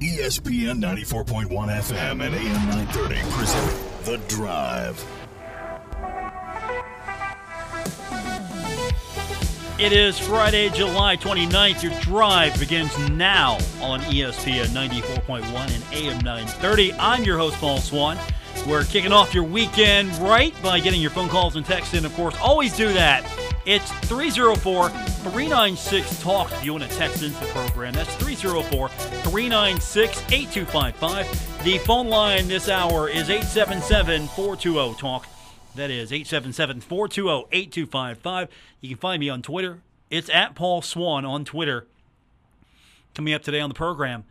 ESPN 94.1 FM and AM 930 present The Drive. It is Friday, July 29th. Your drive begins now on ESPN 94.1 and AM 930. I'm your host, Paul Swann. We're kicking off your weekend right by getting your phone calls and texts in, of course. Always do that. It's 304 396 TALK if you want to text into the program. That's 304 396 8255. The phone line this hour is 877 420 TALK. That is 877 420 8255. You can find me on Twitter. It's at Paul Swann on Twitter. Coming up today on the program,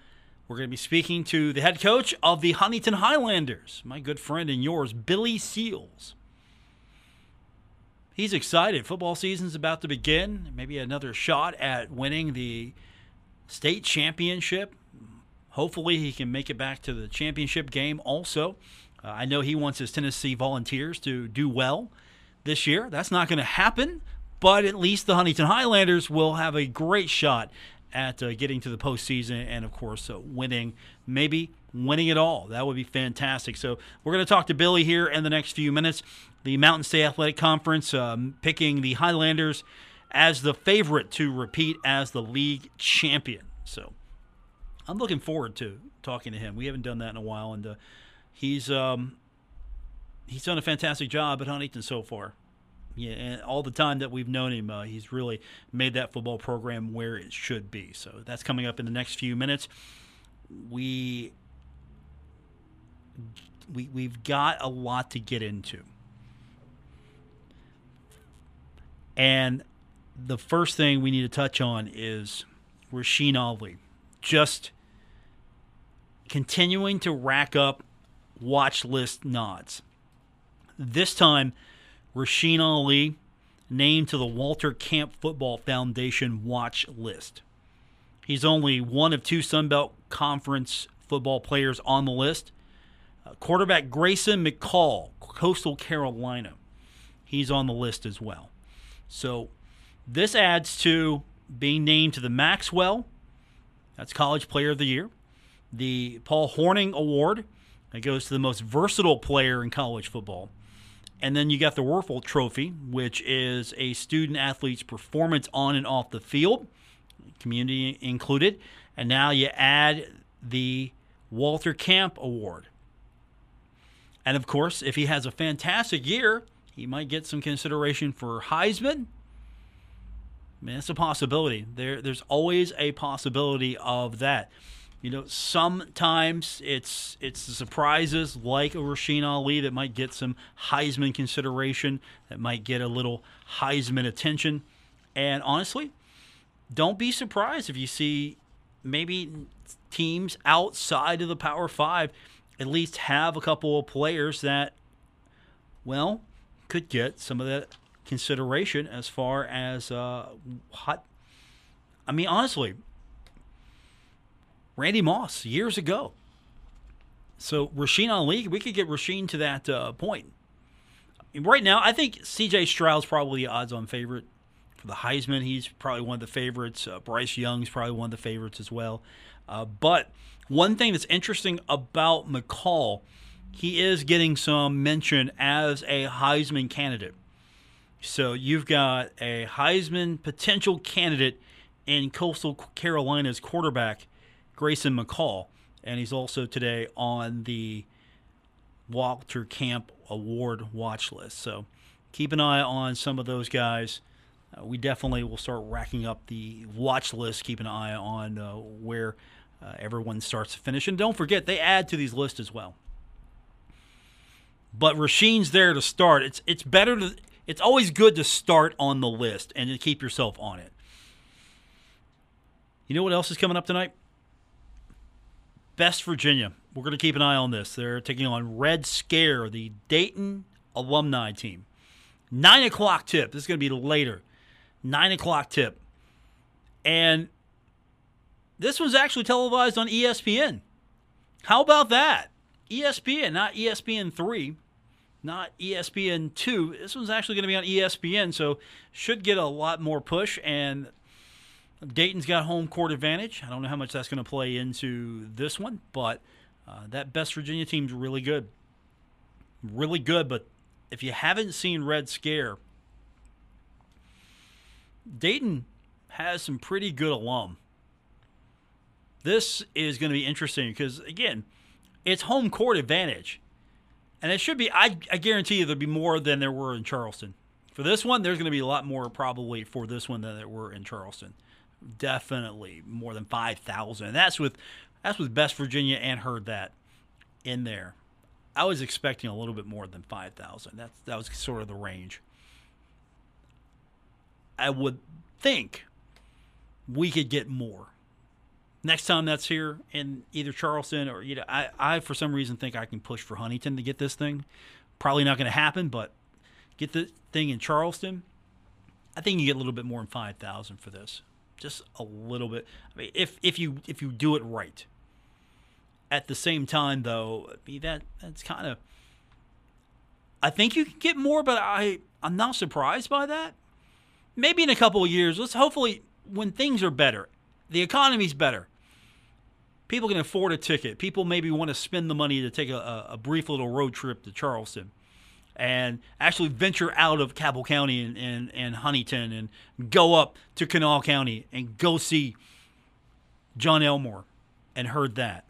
we're going to be speaking to the head coach of the Huntington Highlanders, my good friend and yours, Billy Seals. He's excited. Football season's about to begin. Maybe another shot at winning the state championship. Hopefully, he can make it back to the championship game also. Uh, I know he wants his Tennessee Volunteers to do well this year. That's not going to happen, but at least the Huntington Highlanders will have a great shot at uh, getting to the postseason and, of course, uh, winning, maybe winning it all. That would be fantastic. So, we're going to talk to Billy here in the next few minutes. The Mountain State Athletic Conference um, picking the Highlanders as the favorite to repeat as the league champion. So, I'm looking forward to talking to him. We haven't done that in a while, and uh, he's um, he's done a fantastic job at Huntington so far. Yeah, and all the time that we've known him, uh, he's really made that football program where it should be. So that's coming up in the next few minutes. We we we've got a lot to get into, and the first thing we need to touch on is Rasheen Ali, just continuing to rack up watch list nods. This time, Rasheen Ali named to the Walter Camp Football Foundation watch list. He's only one of two Sun Belt Conference football players on the list. Uh, quarterback Grayson McCall, Coastal Carolina, he's on the list as well. So this adds to being named to the Maxwell, that's College Player of the Year, the Paul Hornung Award, that goes to the most versatile player in college football. And then you got the Wuerffel Trophy, which is a student athlete's performance on and off the field, community included. And now you add the Walter Camp Award. And of course, if he has a fantastic year, he might get some consideration for Heisman. I mean, that's a possibility. There, there's always a possibility of that. You know, sometimes it's it's surprises like a Rasheen Ali that might get some Heisman consideration, that might get a little Heisman attention. And honestly, don't be surprised if you see maybe teams outside of the Power Five at least have a couple of players that, well, could get some of that consideration as far as uh, hot. I mean, honestly, Randy Moss years ago. So Rasheen Ali, we could get Rasheen to that uh, point. Right now, I think C.J. Stroud's probably the odds-on favorite for the Heisman. He's probably one of the favorites. Uh, Bryce Young's probably one of the favorites as well. Uh, but one thing that's interesting about McCall, he is getting some mention as a Heisman candidate. So you've got a Heisman potential candidate in Coastal Carolina's quarterback Grayson McCall, and he's also today on the Walter Camp Award watch list. So keep an eye on some of those guys. Uh, we definitely will start racking up the watch list. Keep an eye on uh, where uh, everyone starts to finish. And don't forget, they add to these lists as well. But Rasheen's there to start. It's it's better to it's always good to start on the list and to keep yourself on it. You know what else is coming up tonight? Best Virginia. We're going to keep an eye on this. They're taking on Red Scare, the Dayton alumni team. Nine o'clock tip. This is going to be later. Nine o'clock tip. And this was actually televised on ESPN. How about that? ESPN, not ESPN 3, not ESPN 2. This one's actually going to be on ESPN, so should get a lot more push. And Dayton's got home court advantage. I don't know how much that's going to play into this one, but uh, that Best Virginia team's really good. Really good, but if you haven't seen Red Scare, Dayton has some pretty good alum. This is going to be interesting because, again, it's home court advantage. And it should be, I, I guarantee you, there'll be more than there were in Charleston. For this one, there's going to be a lot more probably for this one than there were in Charleston. Definitely more than 5,000. That's with that's with Best Virginia and Herd That in there. I was expecting a little bit more than 5,000. That's that was sort of the range. I would think we could get more. Next time that's here in either Charleston or you know, I, I for some reason think I can push for Huntington to get this thing. Probably not going to happen, but get the thing in Charleston. I think you get a little bit more than five thousand for this. Just a little bit. I mean, if if you if you do it right. At the same time, though, that that's kind of. I think you can get more, but I I'm not surprised by that. Maybe in a couple of years. Let's hopefully when things are better, the economy's better. People can afford a ticket. People maybe want to spend the money to take a, a brief little road trip to Charleston and actually venture out of Cabell County and, and, and Huntington and go up to Kanawha County and go see John Elmore and Herd That.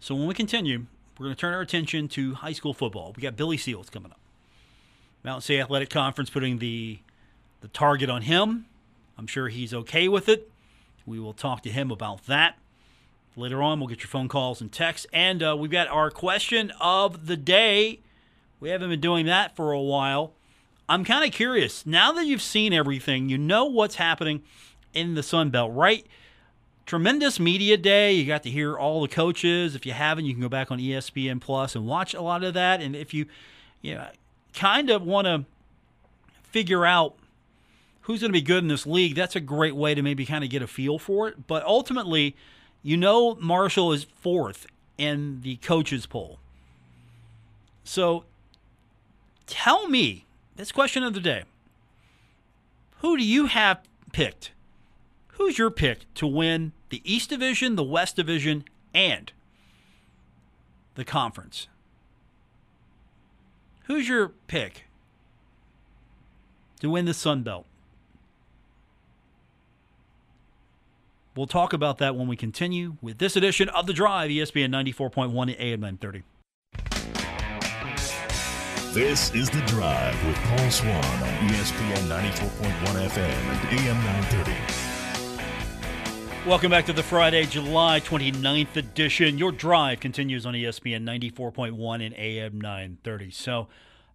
So when we continue, we're going to turn our attention to high school football. We got Billy Seals coming up. Mountain State Athletic Conference putting the the target on him. I'm sure he's okay with it. We will talk to him about that. Later on, we'll get your phone calls and texts. And uh, we've got our question of the day. We haven't been doing that for a while. I'm kind of curious. Now that you've seen everything, you know what's happening in the Sun Belt, right? Tremendous media day. You got to hear all the coaches. If you haven't, you can go back on ESPN Plus and watch a lot of that. And if you, you know, kind of want to figure out who's going to be good in this league, that's a great way to maybe kind of get a feel for it. But ultimately, you know Marshall is fourth in the coaches poll. So tell me, this question of the day. Who do you have picked? Who's your pick to win the East Division, the West Division, and the conference? Who's your pick to win the Sun Belt? We'll talk about that when we continue with this edition of The Drive, ESPN 94.1 AM 930. This is The Drive with Paul Swann on ESPN 94.1 FM and AM 930. Welcome back to the Friday, July 29th edition. Your drive continues on ESPN 94.1 and AM 930. So,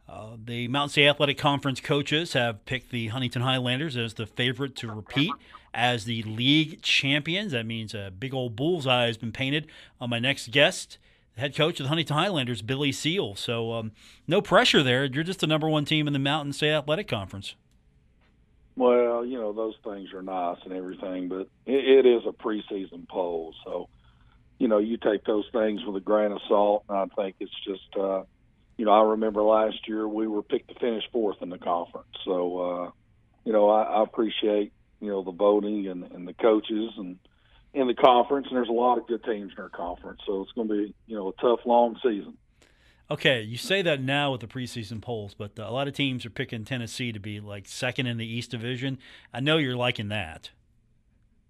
uh, the Mountain State Athletic Conference coaches have picked the Huntington Highlanders as the favorite to repeat as the league champions. That means a big old bullseye has been painted on my next guest, the head coach of the Huntington Highlanders, Billy Seal. So um, no pressure there. You're just the number one team in the Mountain State Athletic Conference. Well, you know those things are nice and everything, but it, it is a preseason poll, so you know you take those things with a grain of salt. And I think it's just, uh, you know, I remember last year we were picked to finish fourth in the conference, so uh, you know I, I appreciate you know the voting and, and the coaches and in the conference, and there's a lot of good teams in our conference. So it's going to be you know a tough, long season. Okay, you say that now with the preseason polls, but uh, a lot of teams are picking Tennessee to be like second in the East Division. I know you're liking that.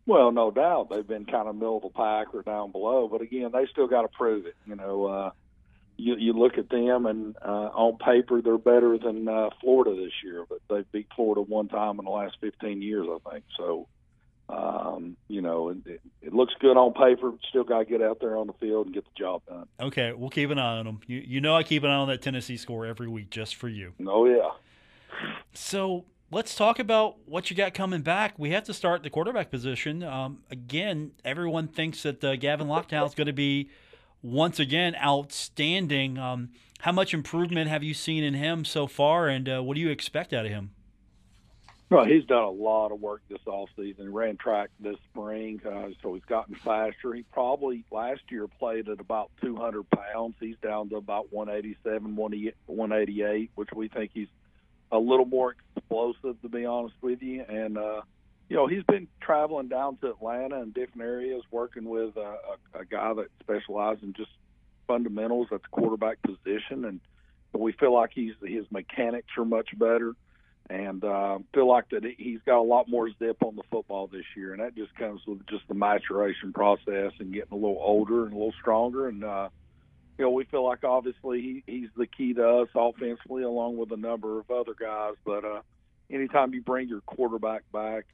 Well, no doubt they've been kind of middle of the pack or down below, but again, they still got to prove it. You know, uh, you, you look at them, and uh, on paper they're better than uh, Florida this year, but they beat Florida one time in the last 15 years, I think. So, um, you know, it, it looks good on paper. Still got to get out there on the field and get the job done. Okay, we'll keep an eye on them. You, you know, I keep an eye on that Tennessee score every week just for you. Oh yeah. So let's talk about what you got coming back. We have to start the quarterback position. Um, again, everyone thinks that uh, Gavin Lochow is going to be once again outstanding. Um, how much improvement have you seen in him so far, and uh, what do you expect out of him? Well, he's done a lot of work this offseason. He ran track this spring, uh, so he's gotten faster. He probably last year played at about 200 pounds. He's down to about 187, 188, which we think he's a little more explosive, to be honest with you. And uh, you know, he's been traveling down to Atlanta and different areas, working with uh, a, a guy that specializes in just fundamentals at the quarterback position, and we feel like he's his mechanics are much better, and uh, feel like that he's got a lot more zip on the football this year, and that just comes with just the maturation process and getting a little older and a little stronger, and uh, you know we feel like obviously he, he's the key to us offensively, along with a number of other guys, but uh, anytime you bring your quarterback back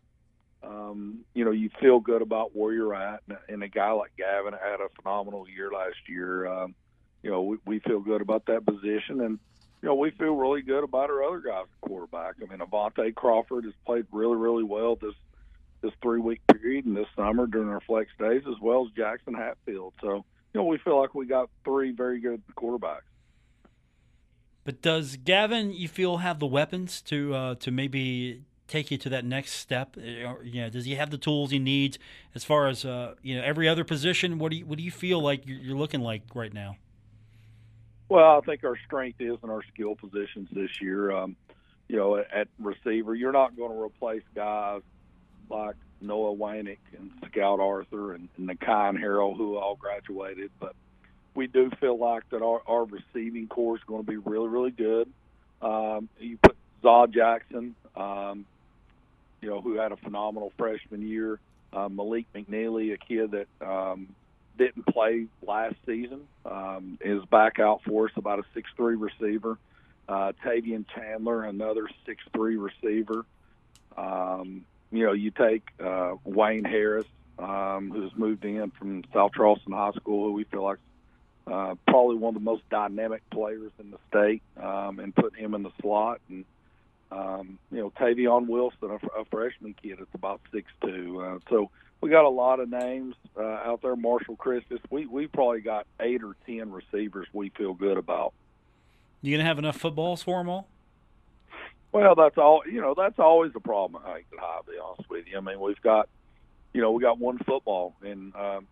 um, you know, you feel good about where you're at. And a guy like Gavin had a phenomenal year last year. Um, you know, we, we feel good about that position. And, you know, we feel really good about our other guys at quarterback. I mean, Avante Crawford has played really, really well this this three week period and this summer during our flex days, as well as Jackson Hatfield. So, you know, we feel like we got three very good quarterbacks. But does Gavin, you feel, have the weapons to uh, to maybe take you to that next step? Uh, you know, does he have the tools he needs as far as uh, you know every other position? What do you what do you feel like you're looking like right now? Well, I think our strength is in our skill positions this year. Um, you know, at, receiver, you're not going to replace guys like Noah Waynick and Scout Arthur and, and Nakai Harrell, who all graduated, but we do feel like that our, our receiving core is going to be really, really good. Um, you put Zaw Jackson, um, you know, who had a phenomenal freshman year. Uh, Malik McNeely, a kid that um, didn't play last season, um, is back out for us, about a six-three receiver. Uh, Tavian Chandler, another six-three receiver. Um, you know, you take uh, Wayne Harris, um, who's moved in from South Charleston High School, who we feel like uh, probably one of the most dynamic players in the state, um, and put him in the slot. And um, you know, Tavion Wilson, a, a freshman kid, it's about six two. Uh, so we got a lot of names uh, out there. Marshall Christus. We we probably got eight or ten receivers we feel good about. You gonna have enough footballs for them all? Well, that's all. You know, that's always a problem. I to be honest with you. I mean, we've got, you know, we got one football, and um,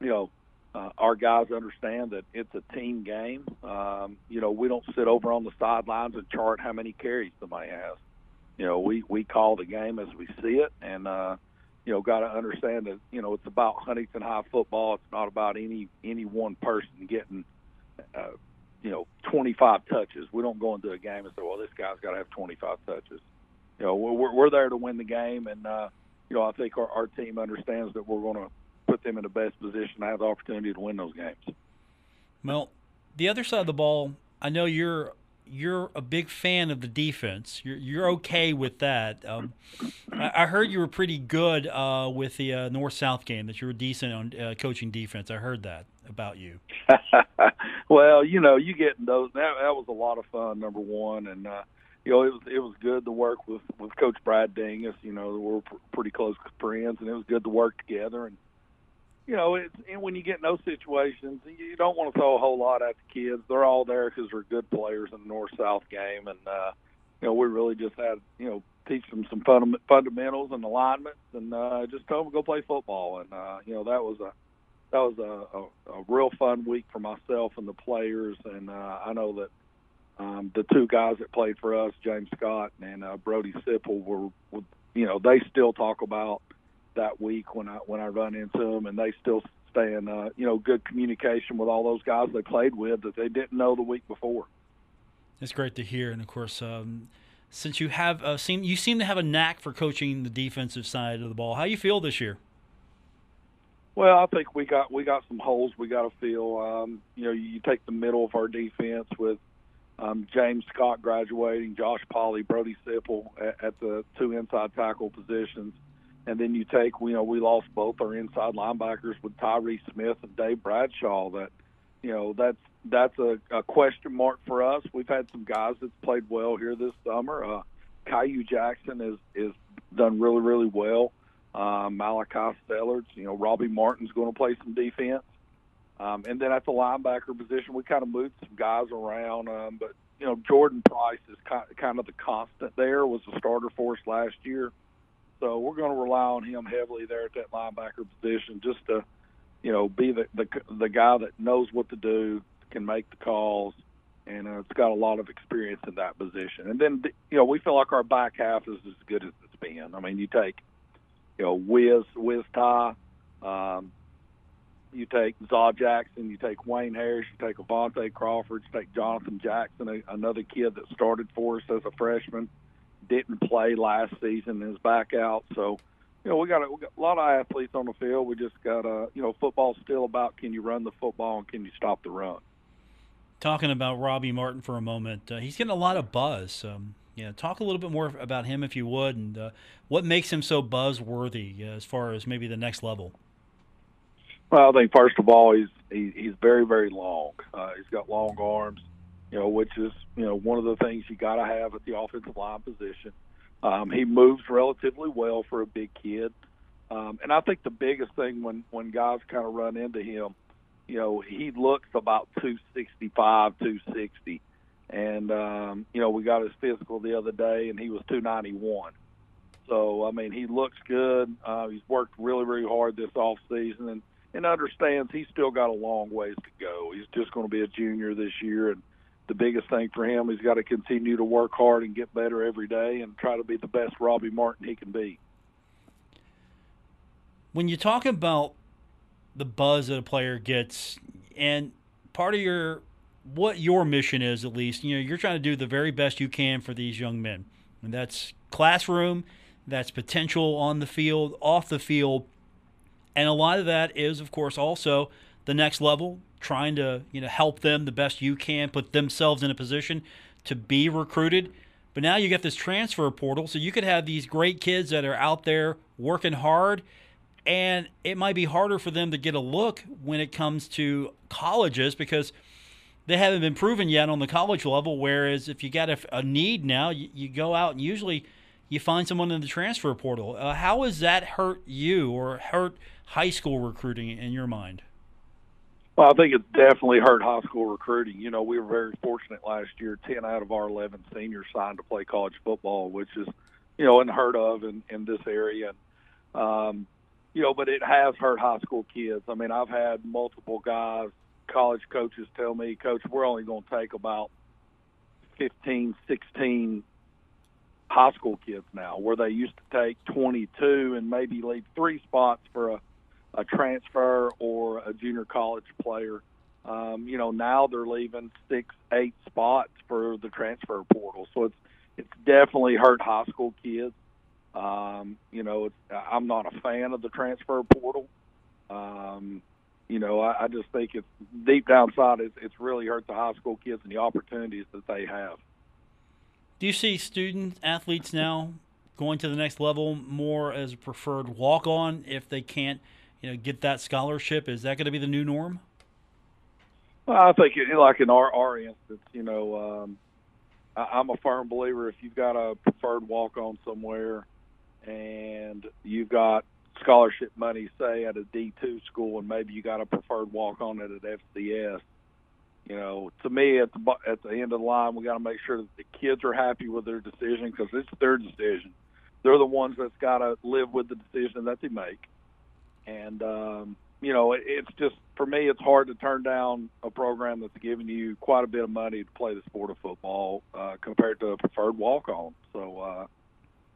you know, uh, our guys understand that it's a team game. Um, you know, we don't sit over on the sidelines and chart how many carries somebody has. You know, we we call the game as we see it, and uh, you know, got to understand that you know it's about Huntington High football. It's not about any any one person getting. Uh, you know, 25 touches. We don't go into a game and say, "Well, this guy's got to have 25 touches." You know, we're we're there to win the game, and uh, you know, I think our, our team understands that we're going to put them in the best position to have the opportunity to win those games. Well, the other side of the ball, I know you're you're a big fan of the defense. You're you're okay with that. Um, I, I, heard you were pretty good uh, with the uh, North South game. That you were decent on uh, coaching defense. I heard that about you. well, you know, you get those. That, that was a lot of fun. Number one, and uh, you know, it was it was good to work with with Coach Brad Dingus. You know, we're pr- pretty close friends, and it was good to work together. And you know, it's and when you get in those situations, you don't want to throw a whole lot at the kids. They're all there because they're good players in the North South game, and uh, you know, we really just had you know teach them some funda- fundamentals and alignments, and uh, just tell them to go play football. And uh, you know, that was a that was a, a, a real fun week for myself and the players, and uh, I know that um, the two guys that played for us, James Scott and uh, Brody Sipple, were, were you know they still talk about that week when I when I run into them, and they still stay in uh, you know good communication with all those guys they played with that they didn't know the week before. It's great to hear, and of course, um, since you have uh, seem you seem to have a knack for coaching the defensive side of the ball. How you feel this year? Well, I think we got we got some holes we got to fill. Um, you know, you take the middle of our defense with um, James Scott graduating, Josh Polly, Brody Sipple at, at the two inside tackle positions. And then you take, you know, we lost both our inside linebackers with Tyree Smith and Dave Bradshaw. That, you know, that's that's a, a question mark for us. We've had some guys that's played well here this summer. Uh, Caillou Jackson is is done really really well. Um, Malachi Stellards, you know, Robbie Martin's going to play some defense. Um, and then at the linebacker position, we kind of moved some guys around. Um, but you know, Jordan Price is kind of the constant there. Was a starter for us last year. So we're going to rely on him heavily there at that linebacker position, just to, you know, be the the, the guy that knows what to do, can make the calls, and uh, it's got a lot of experience in that position. And then you know we feel like our back half is as good as it's been. I mean, you take you know Wiz Wiz Ty, um, you take Zaw Jackson, you take Wayne Harris, you take Avante Crawford, you take Jonathan Jackson, a, another kid that started for us as a freshman, didn't play last season, is back out. So, you know, we got, a, we got a lot of athletes on the field. We just got to, you know, football's still about can you run the football and can you stop the run. Talking about Robbie Martin for a moment, uh, he's getting a lot of buzz. Um, yeah, talk a little bit more about him if you would, and uh, what makes him so buzzworthy uh, as far as maybe the next level. Well, I think first of all, he's he, he's very very long. Uh, he's got long arms, you know, which is you know one of the things you got to have at the offensive line position. Um, he moves relatively well for a big kid, um, and I think the biggest thing when when guys kind of run into him, you know, he looks about 265, 260, and um, you know we got his physical the other day, and he was 291. So I mean, he looks good. Uh, he's worked really, really hard this off season, and and understands he's still got a long ways to go. He's just going to be a junior this year, and the biggest thing for him, he's got to continue to work hard and get better every day, and try to be the best Robbie Martin he can be. When you talk about the buzz that a player gets, and part of your what your mission is, at least, you know, you're trying to do the very best you can for these young men, and that's classroom, that's potential on the field, off the field. And a lot of that is, of course, also the next level, trying to you know help them the best you can, put themselves in a position to be recruited. But now you get this transfer portal, so you could have these great kids that are out there working hard, and it might be harder for them to get a look when it comes to colleges because they haven't been proven yet on the college level. Whereas if you got a, a need now, you, you, go out and usually you find someone in the transfer portal. Uh, how has that hurt you or hurt high school recruiting in your mind? Well, I think it's definitely hurt high school recruiting. You know, we were very fortunate last year. Ten out of our eleven seniors signed to play college football, which is, you know, unheard of in in this area. And, um, you know, but it has hurt high school kids. I mean, I've had multiple guys, college coaches, tell me, Coach, we're only going to take about 15, 16 high school kids now, where they used to take 22 and maybe leave three spots for a a transfer or a junior college player. Um, you know, now they're leaving six, eight spots for the transfer portal. So it's it's definitely hurt high school kids. Um, you know, I'm not a fan of the transfer portal. Um, you know, I, I just think it's deep downside. It's, it's really hurt the high school kids and the opportunities that they have. Do you see student athletes now going to the next level more as a preferred walk on if they can't you know, get that scholarship? Is that going to be the new norm? Well, I think, it, like in our, our instance, you know, um, I, I'm a firm believer if you've got a preferred walk on somewhere and you've got scholarship money, say at a D2 school, and maybe you got a preferred walk on at FCS. You know, to me, at the at the end of the line, we got to make sure that the kids are happy with their decision because it's their decision. They're the ones that's got to live with the decision that they make and um, you know it, it's just for me it's hard to turn down a program that's giving you quite a bit of money to play the sport of football uh, compared to a preferred walk on. So uh,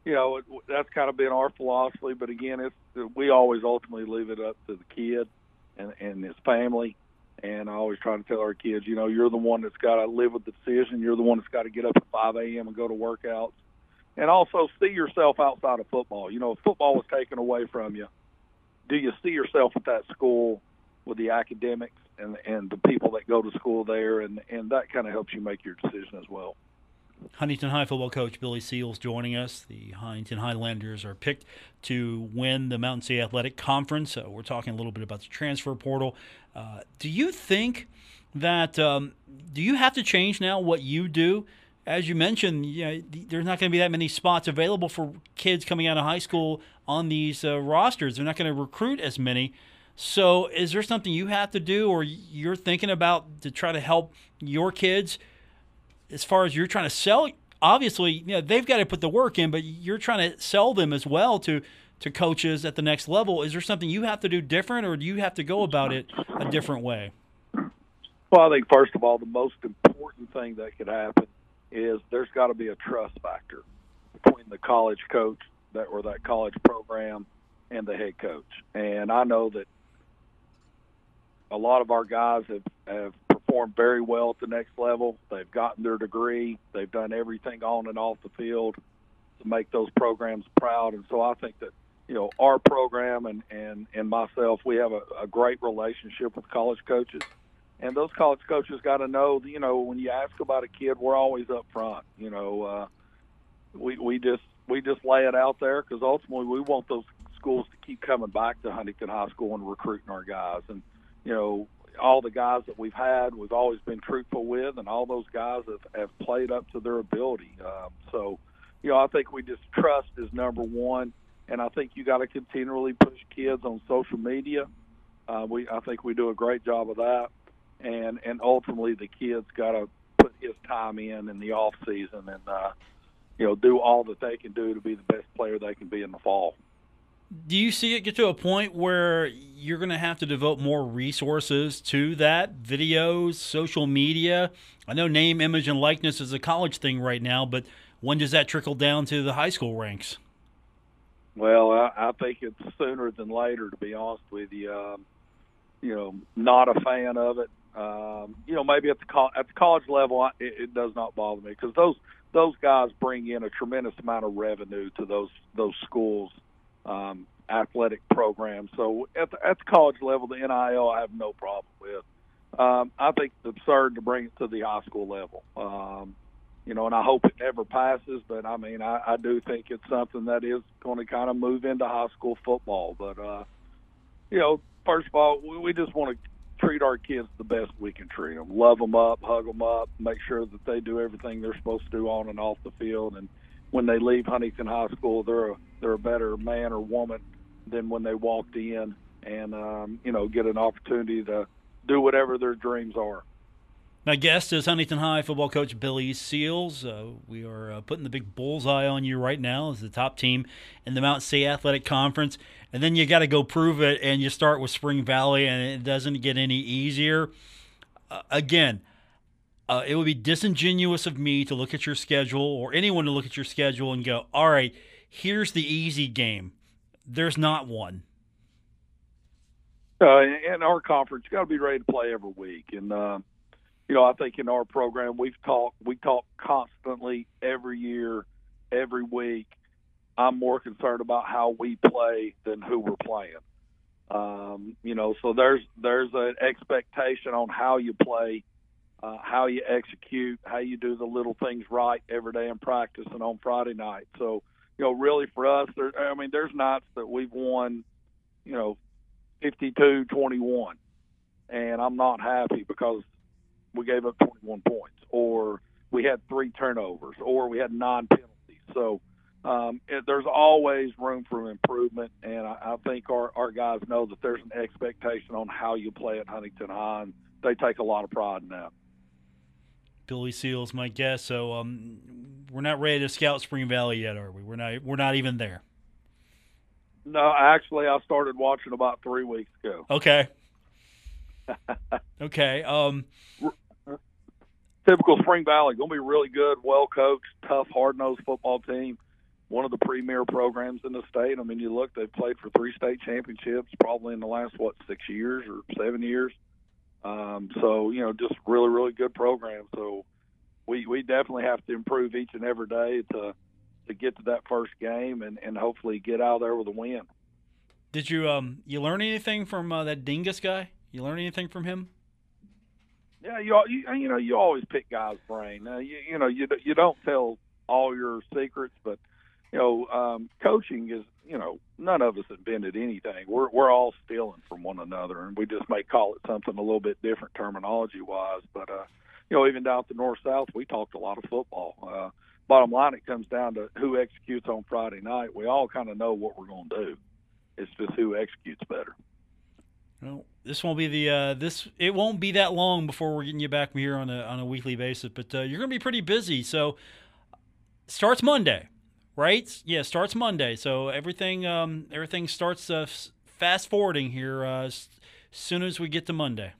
you know it, that's kind of been our philosophy. But again, it's we always ultimately leave it up to the kid and, and his family. And I always try to tell our kids, you know, you're the one that's got to live with the decision. You're the one that's got to get up at 5 a.m. and go to workouts, and also see yourself outside of football. You know, if football was taken away from you, do you see yourself at that school with the academics and and the people that go to school there, and and that kind of helps you make your decision as well. Huntington High football coach Billy Seals joining us. The Huntington Highlanders are picked to win the Mountain State Athletic Conference. Uh, we're talking a little bit about the transfer portal. Uh, do you think that um, do you have to change now what you do? As you mentioned, you know, there's not going to be that many spots available for kids coming out of high school on these uh, rosters. They're not going to recruit as many. So, is there something you have to do, or you're thinking about to try to help your kids as far as you're trying to sell? Obviously, you know, they've got to put the work in, but you're trying to sell them as well to to coaches at the next level. Is there something you have to do different, or do you have to go about it a different way? Well, I think first of all, the most important thing that could happen is there's got to be a trust factor between the college coach that or that college program and the head coach. And I know that a lot of our guys have, have performed very well at the next level. They've gotten their degree. They've done everything on and off the field to make those programs proud. And so I think that you know our program and and and myself, we have a, a great relationship with college coaches. And those college coaches got to know, you know, when you ask about a kid, we're always up front. You know, uh, we we just we just lay it out there because ultimately we want those schools to keep coming back to Huntington High School and recruiting our guys. And you know, all the guys that we've had, we've always been truthful with, and all those guys have, have played up to their ability. Um, so, you know, I think we just trust is number one, and I think you got to continually push kids on social media. Uh, we, I think we do a great job of that, and and ultimately the kids got to put his time in in the off season and uh, you know do all that they can do to be the best player they can be in the fall. Do you see it get to a point where you're going to have to devote more resources to that? Videos, social media? I know name, image, and likeness is a college thing right now, but when does that trickle down to the high school ranks? Well, I, I think it's sooner than later, to be honest with you. Um, you know, not a fan of it. Um, you know, maybe at the co- at the college level, I, it, it does not bother me because those those guys bring in a tremendous amount of revenue to those those schools um, athletic program. So at the, at the college level, the NIL I have no problem with. Um, I think it's absurd to bring it to the high school level. Um, you know, and I hope it never passes. But I mean, I, I do think it's something that is going to kind of move into high school football. But uh, you know, first of all, we, we just want to treat our kids the best we can treat them. Love them up, hug them up, make sure that they do everything they're supposed to do on and off the field, and when they leave Huntington High School, they're a, they're a better man or woman than when they walked in, and um, you know get an opportunity to do whatever their dreams are. My guest is Huntington High football coach Billy Seals. Uh, we are uh, putting the big bullseye on you right now as the top team in the Mountain State Athletic Conference. And then you got to go prove it, and you start with Spring Valley, and it doesn't get any easier. Uh, again, uh, it would be disingenuous of me to look at your schedule or anyone to look at your schedule and go, all right, here's the easy game. There's not one. Uh, in our conference, you got to be ready to play every week. And, uh, you know, I think in our program, we've talked, we talk constantly every year, every week. I'm more concerned about how we play than who we're playing. Um, you know, so there's there's an expectation on how you play uh, how you execute, how you do the little things right every day in practice and on Friday night. So, you know, really for us, there, I mean, there's nights that we've won, you know, 52 21, and I'm not happy because we gave up 21 points, or we had three turnovers, or we had nine penalties. So, um, it, there's always room for improvement, and I, I think our, our guys know that there's an expectation on how you play at Huntington High, and they take a lot of pride in that. Billy Seals, my guess. So um, we're not ready to scout Spring Valley yet, are we? We're not. We're not even there. No, actually, I started watching about three weeks ago. Okay. Okay. Um, Typical Spring Valley, going to be really good, well coached, tough, hard nosed football team. One of the premier programs in the state. I mean, you look, they've played for three state championships probably in the last, what, six years or seven years. Um, so you know, just really, really good program. So we we definitely have to improve each and every day to to get to that first game and, and hopefully get out there with a win. Did you um you learn anything from uh, that Dingus guy? You learn anything from him? Yeah, you you, you know you always pick guys' brain. Uh, you you know you you don't tell all your secrets, but you know um, coaching is you know, none of us invented anything. We're we're all stealing from one another, and we just may call it something a little bit different terminology wise. But uh, you know, even down at the north south, we talked a lot of football. Uh, bottom line, it comes down to who executes on Friday night. We all kind of know what we're going to do. It's just who executes better. Well, this won't be the uh, this. It won't be that long before we're getting you back here on a on a weekly basis. But uh, you're going to be pretty busy. So starts Monday right? Yeah, starts Monday. So everything um, everything starts uh, fast forwarding here uh, as soon as we get to Monday.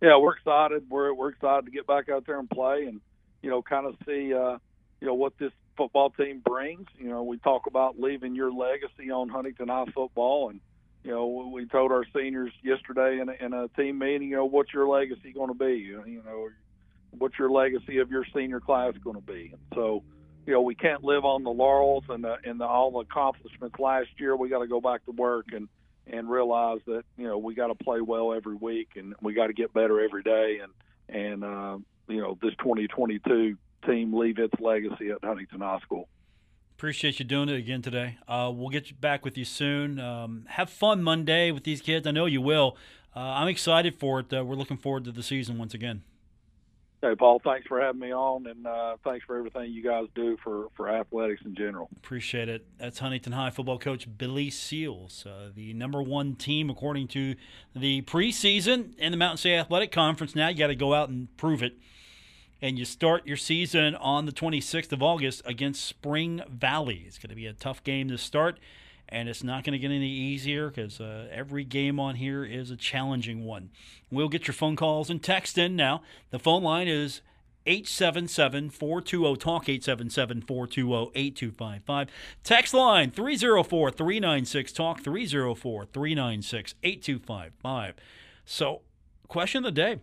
yeah, we're excited. We're we're excited to get back out there and play, and you know, kind of see uh, you know what this football team brings. You know, we talk about leaving your legacy on Huntington High football, and you know, we told our seniors yesterday in a, in a team meeting, you know, what's your legacy going to be? You know, what's your legacy of your senior class going to be? And so, you know, we can't live on the laurels and the, and the, all the accomplishments last year. We got to go back to work and and realize that you know we got to play well every week and we got to get better every day. And and uh, you know, this 2022 team leave its legacy at Huntington High School. Appreciate you doing it again today. Uh, we'll get back with you soon. Um, have fun Monday with these kids. I know you will. Uh, I'm excited for it. Uh, we're looking forward to the season once again. Hey, Paul, thanks for having me on, and uh, thanks for everything you guys do for, for athletics in general. Appreciate it. That's Huntington High football coach Billy Seals, uh, the number one team according to the preseason in the Mountain State Athletic Conference. Now you got to go out and prove it and you start your season on the 26th of August against Spring Valley. It's going to be a tough game to start, and it's not going to get any easier because uh, every game on here is a challenging one. We'll get your phone calls and text in now. The phone line is 877 420 TALK, 877 420 8255. Text line 304 396 TALK, 304 396 8255. So, question of the day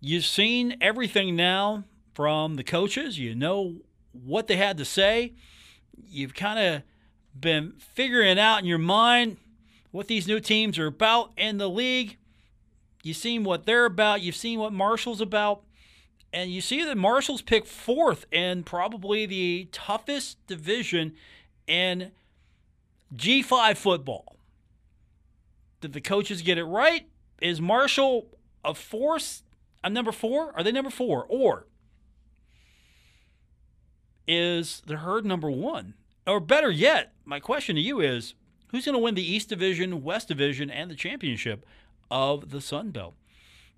You've seen everything now from the coaches. You know what they had to say. You've kind of been figuring out in your mind what these new teams are about in the league. You've seen what they're about. You've seen what Marshall's about. And you see that Marshall's picked fourth in probably the toughest division in G5 football. Did the coaches get it right? Is Marshall a force I'm number four? Are they number four? Or is the herd number one? Or better yet, my question to you is who's going to win the East Division, West Division, and the championship of the Sun Belt?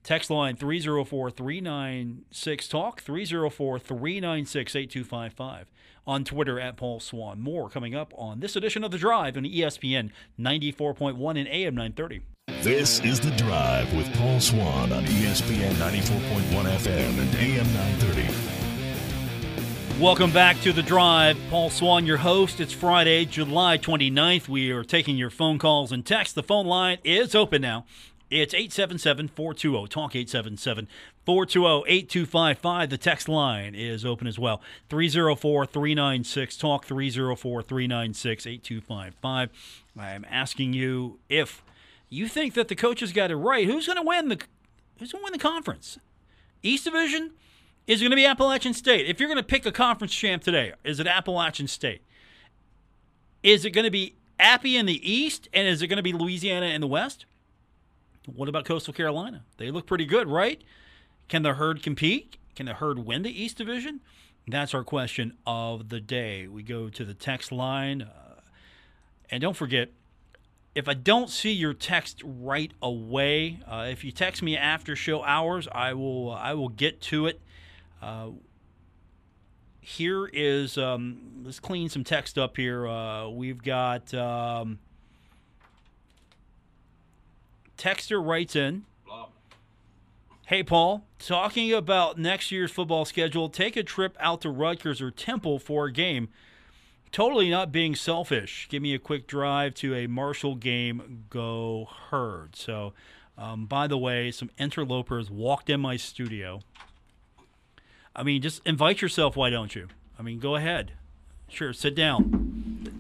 Text line 304 396 Talk, 304 396 8255. On Twitter at Paul Swann. More coming up on this edition of The Drive on ESPN 94.1 and AM 930. This is The Drive with Paul Swann on ESPN 94.1 FM and AM 930. Welcome back to The Drive. Paul Swann, your host. It's Friday, July 29th. We are taking your phone calls and texts. The phone line is open now. It's 877 420 Talk 877 420 8255. The text line is open as well. 304 396 Talk 304 396 8255. I'm asking you if you think that the coaches got it right, who's going to win the who's going to win the conference? East Division is going to be Appalachian State. If you're going to pick a conference champ today, is it Appalachian State? Is it going to be Appy in the East, and is it going to be Louisiana in the West? What about Coastal Carolina? They look pretty good, right? Can the herd compete? Can the herd win the East Division? That's our question of the day. We go to the text line. Uh, and don't forget, if I don't see your text right away, uh, if you text me after show hours, I will I will get to it. Uh, here is um, let's clean some text up here. Uh, we've got um, texter writes in. Hey Paul, talking about next year's football schedule, take a trip out to Rutgers or Temple for a game totally not being selfish. Give me a quick drive to a Marshall game. Go herd. So, um, by the way, some interlopers walked in my studio. I mean, just invite yourself. Why don't you? I mean, go ahead. Sure, sit down.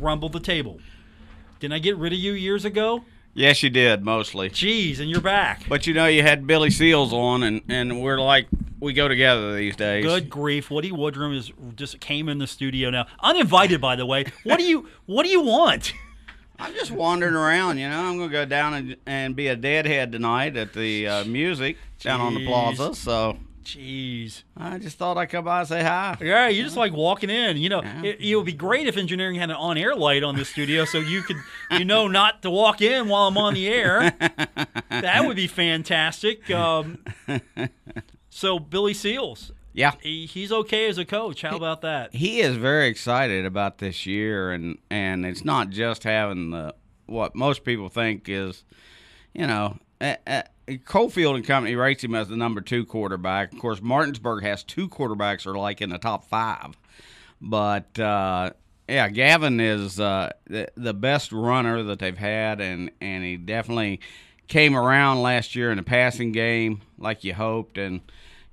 Rumble the table. Didn't I get rid of you years ago? Yes, you did mostly. Jeez, and you're back. But you know, you had Billy Seals on, and and we're like we go together these days. Good grief, Woody Woodrum is just came in the studio now, uninvited by the way. What do you What do you want? I'm just wandering around, you know. I'm gonna go down and, and be a deadhead tonight at the uh, music down on the plaza. So Jeez. I just thought I'd come by and say hi. Yeah, you're just like walking in. You know, yeah. it, it, would be great if engineering had an on-air light on the studio, so you could, you know, not to walk in while I'm on the air. that would be fantastic. Um, so Billy Seals. Yeah, he, he's okay as a coach. How about that? He is very excited about this year, and and it's not just having the what most people think is, you know, uh, uh, Cofield and Company rates him as the number two quarterback. Of course, Martinsburg has two quarterbacks that are like in the top five, but uh, yeah, Gavin is uh, the, the best runner that they've had, and and he definitely came around last year in the passing game like you hoped, and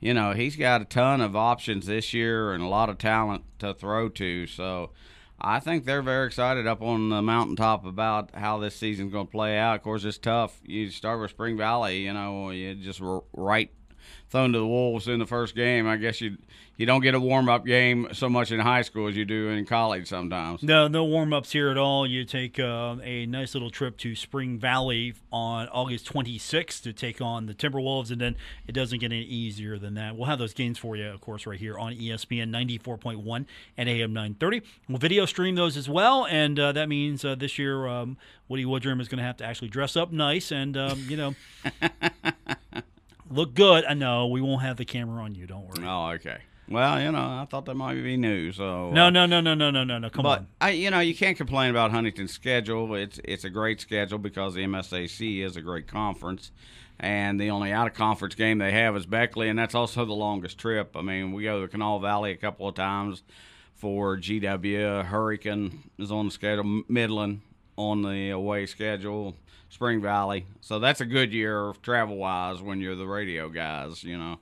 you know he's got a ton of options this year and a lot of talent to throw to. So I think they're very excited up on the mountaintop about how this season's going to play out. Of course, it's tough. You start with Spring Valley, you know, you just right thrown to the wolves in the first game. I guess you you don't get a warm up game so much in high school as you do in college sometimes. No, no warm ups here at all. You take uh, a nice little trip to Spring Valley on August 26th to take on the Timberwolves, and then it doesn't get any easier than that. We'll have those games for you, of course, right here on ESPN 94.1 and AM 930. We'll video stream those as well, and uh, that means uh, this year um, Woody Woodrum is going to have to actually dress up nice and, um, you know. look good. I know we won't have the camera on you. Don't worry. Oh, okay. Well, you know, I thought that might be new. So no, uh, no, no, no, no, no, no, no. Come but on. I, you know, you can't complain about Huntington's schedule. It's it's a great schedule because the MSAC is a great conference, and the only out of conference game they have is Beckley, and that's also the longest trip. I mean, we go to Kanawha Valley a couple of times for GW. Hurricane is on the schedule. Midland on the away schedule. Spring Valley. So that's a good year travel wise when you're the radio guys, you know.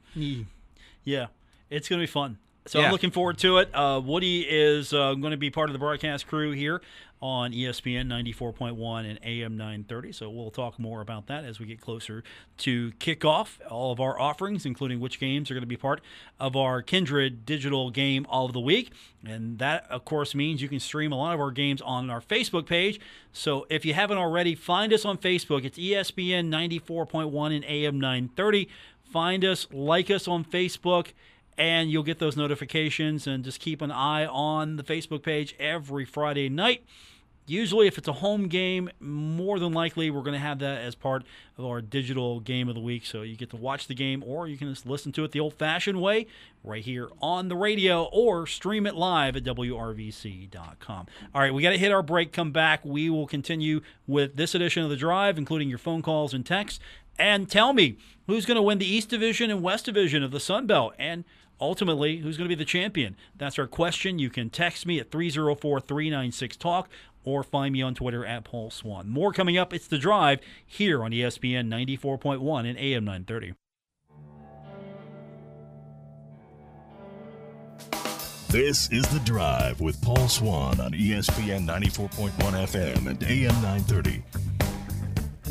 Yeah, it's going to be fun. So Yeah. I'm looking forward to it. Uh, Woody is uh, going to be part of the broadcast crew here on ESPN 94.1 and AM 930. So we'll talk more about that as we get closer to kickoff. All of our offerings, including which games are going to be part of our Kindred digital game of the week. And that, of course, means you can stream a lot of our games on our Facebook page. So if you haven't already, find us on Facebook. It's ESPN 94.1 and AM 930. Find us, like us on Facebook and you'll get those notifications and just keep an eye on the Facebook page every Friday night. Usually, if it's a home game, more than likely we're going to have that as part of our digital game of the week. So you get to watch the game, or you can just listen to it the old fashioned way right here on the radio, or stream it live at WRVC.com. All right, we got to hit our break, come back. We will continue with this edition of The Drive, including your phone calls and texts. And tell me who's going to win the East Division and West Division of the Sun Belt. And ultimately, who's going to be the champion? That's our question. You can text me at 304 396 Talk or find me on Twitter at Paul Swann. More coming up. It's The Drive here on ESPN 94.1 and AM 930. This is The Drive with Paul Swann on ESPN 94.1 FM and AM 930.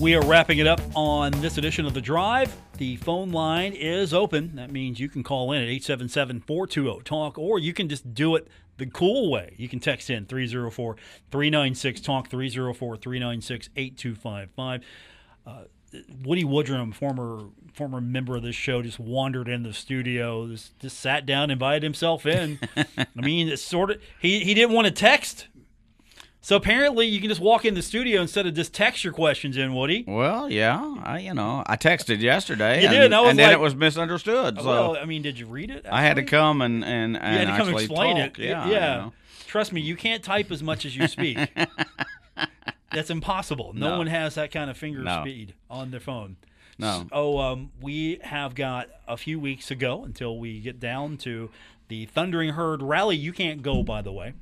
We are wrapping it up on this edition of The Drive. The phone line is open. That means you can call in at 877 420 TALK, or you can just do it the cool way. You can text in 304 396 TALK, 304 396 8255. Uh, Woody Woodrum, former former member of this show, just wandered in the studio, just, just sat down, invited himself in. I mean, it's sort of he he didn't want to text, so apparently you can just walk in the studio instead of just text your questions in. Woody, Well, yeah, I you know I texted yesterday. You and, did, and I was then like- it was misunderstood. So well, I mean, did you read it? I had to come and and, and You had to come explain talk. it. Yeah, yeah. you know. Trust me, you can't type as much as you speak. That's impossible. No, No. one has that kind of finger No. speed on their phone. No. Oh, um, we have got a few weeks to go until we get down to the Thundering Herd Rally. You can't go, by the way.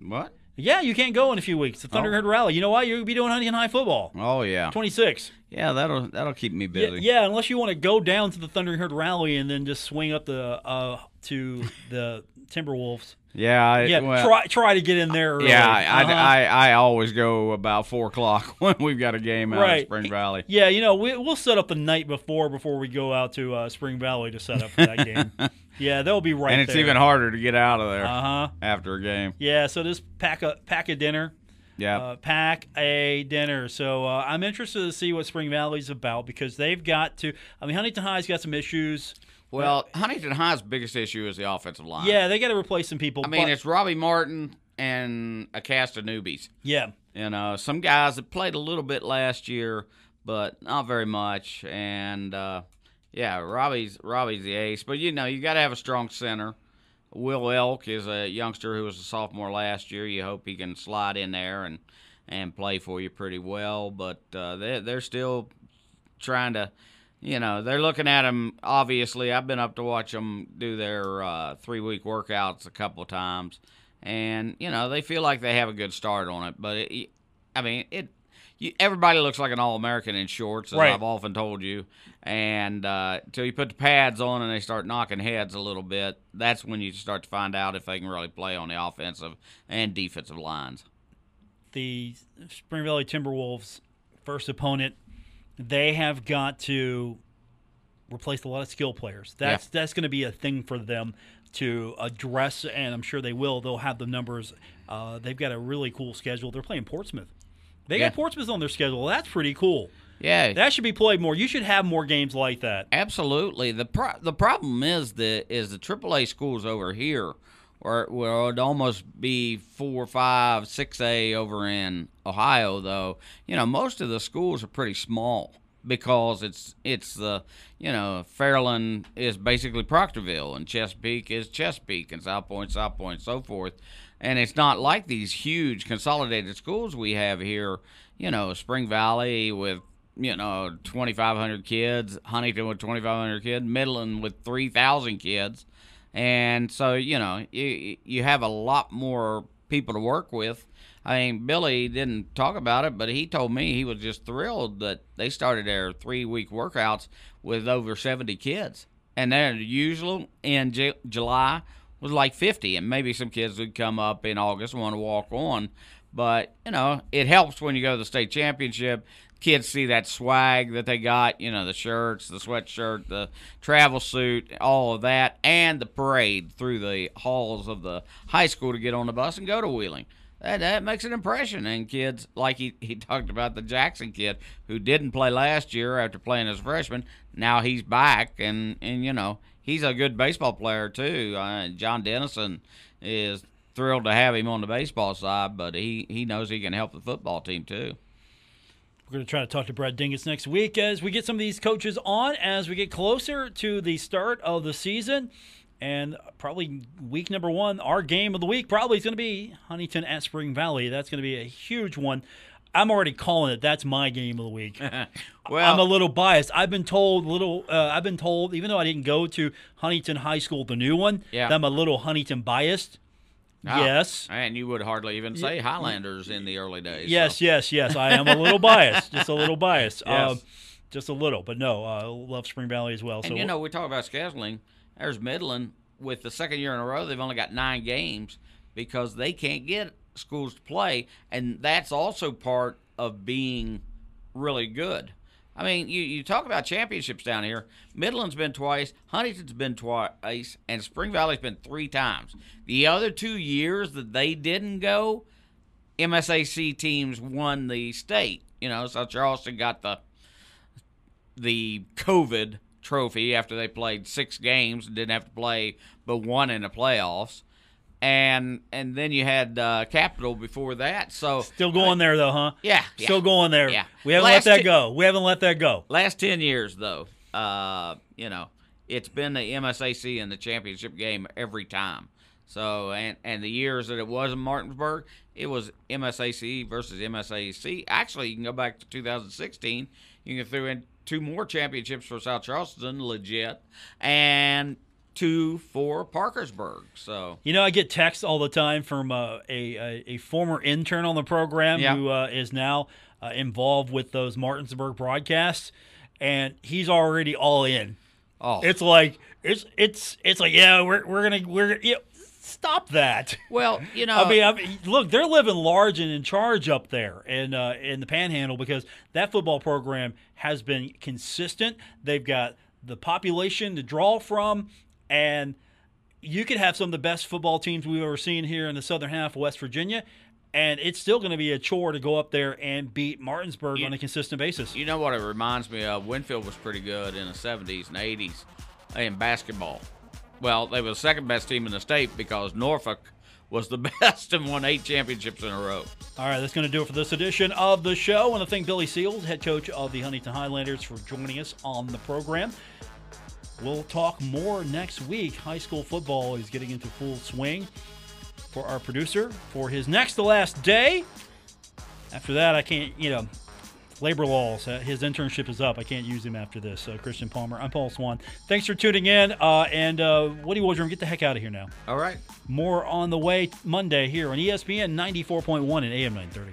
What? Yeah, you can't go in a few weeks. The Thundering Oh. Herd Rally. You know why? To be doing Huntington High football. Oh yeah, 26. yeah. That'll that'll keep me Yeah, busy. yeah, unless you want to go down to the Thundering Herd Rally and then just swing up the uh, to the Timberwolves. Yeah, I, Yeah, well, try try to get in there. Early. Yeah, I, Uh-huh. I, I, I always go about four o'clock when we've got a game out Right. Spring Valley. Yeah, you know, we, we'll set up the night before before we go out to uh, Spring Valley to set up for that game. Yeah, they'll be right and it's there. even harder to get out of there Uh huh. after a game. Yeah, so just pack a pack a dinner. Yeah, Uh, pack a dinner. So uh, I'm interested to see what Spring Valley's about because they've got to. I mean, Huntington High's got some issues. Well, Huntington High's biggest issue is the offensive line. Yeah, they got to replace some people. I mean but- it's Robbie Martin and a cast of newbies. yeah, You know, some guys that played a little bit last year, but not very much. And uh, yeah, Robbie's Robbie's the ace. But you know, you got to have a strong center. Will Elk is a youngster who was a sophomore last year. You hope he can slide in there and and play for you pretty well. But uh, they they're still trying to, you know, they're looking at them. Obviously, I've been up to watch them do their uh, three week workouts a couple times, and you know they feel like they have a good start on it. But it, I mean, it. You, everybody looks like an all-American in shorts, as Right. I've often told you. And uh, until you put the pads on and they start knocking heads a little bit, that's when you start to find out if they can really play on the offensive and defensive lines. the Spring Valley Timberwolves first opponent, they have got to replace a lot of skill players. That's that's going to be a thing for them to address, and I'm sure they will. They'll have the numbers. Uh, they've got a really cool schedule. They're playing Portsmouth. They Yeah. got Portsmouth on their schedule. That's pretty cool. Yeah, That should be played more. You should have more games like that. Absolutely. The pro- the problem is the is the AAA schools over here, or well, it'd almost be four, five, six A over in Ohio. Though you know most of the schools are pretty small because it's it's the you know Fairland is basically Proctorville and Chesapeake is Chesapeake and South Point, South Point, so forth. And it's not like these huge consolidated schools we have here. You know, Spring Valley with you know, 2,500 kids, Huntington with 2,500 kids, Midland with 3,000 kids. And so, you know, you, you have a lot more people to work with. I mean, Billy didn't talk about it, but he told me he was just thrilled that they started their three week workouts with over 70 kids. And their usual in Ju- July was like 50, and maybe some kids would come up in August and want to walk on. But, you know, it helps when you go to the state championship. Kids see that swag that they got, you know, the shirts, the sweatshirt, the travel suit, all of that, and the parade through the halls of the high school to get on the bus and go to Wheeling. That, that makes an impression. And kids, like he, he talked about the Jackson kid who didn't play last year after playing as a freshman, now he's back, and, and you know, he's a good baseball player, too. Uh, John Dennison is thrilled to have him on the baseball side, but he, he knows he can help the football team, too. We're going to try to talk to Brad Dingess next week as we get some of these coaches on as we get closer to the start of the season. And probably week number one, our game of the week probably is going to be Huntington at Spring Valley. That's going to be a huge one. I'm already calling it. That's my game of the week. Well, I'm a little biased. I've been told little. Uh, I've been told, even though I didn't go to Huntington High School, the new one, Yeah. that I'm a little Huntington biased. Ah, Yes. And you would hardly even say Highlanders in the early days. Yes, so. yes, yes. I am a little biased, just a little biased. Yes. Um, just a little, but no, I love Spring Valley as well. And so you know, we talk about scheduling. There's Midland with the second year in a row. They've only got nine games because they can't get schools to play, and that's also part of being really good. I mean, you, you talk about championships down here. Midland's been twice, Huntington's been twice, and Spring Valley's been three times. The other two years that they didn't go, MSAC teams won the state. You know, so Charleston got the the COVID trophy after they played six games and didn't have to play but one in the playoffs. And and then you had uh, Capital before that. So still going there though, huh? yeah, yeah. Still going there. Yeah. We haven't Last let that ti- go. We haven't let that go. Last ten years though, uh, you know, it's been the MSAC in the championship game every time. So and and the years that it was in Martinsburg, it was MSAC versus MSAC. Actually, you can go back to 2016. You can throw in two more championships for South Charleston, legit, and two for Parkersburg. So You know, I get texts all the time from uh, a, a a former intern on the program Yeah. who uh, is now uh, involved with those Martinsburg broadcasts, and he's already all in. oh, It's like it's it's it's like yeah, we're we're gonna we're yeah, stop that. well, you know, I mean, I mean, look, they're living large and in charge up there in uh, in the Panhandle because that football program has been consistent. They've got the population to draw from, and you could have some of the best football teams we've ever seen here in the southern half of West Virginia, and it's still going to be a chore to go up there and beat Martinsburg You- on a consistent basis. You know what it reminds me of? Winfield was pretty good in the 70s and 80s in basketball. Well, they were the second best team in the state because Northfork was the best and won eight championships in a row. All right, that's going to do it for this edition of the show. I want to thank Billy Seals, head coach of the Huntington Highlanders, for joining us on the program. We'll talk more next week. High school football is getting into full swing for our producer for his next to last day. After that, I can't, you know, labor laws. Uh, his internship is up. I can't use him after this. Uh, Christian Palmer. I'm Paul Swann. Thanks for tuning in. Uh, and uh, Woody Woodrum, get the heck out of here now. All right. More on the way Monday here on ESPN 94.1 and AM 930.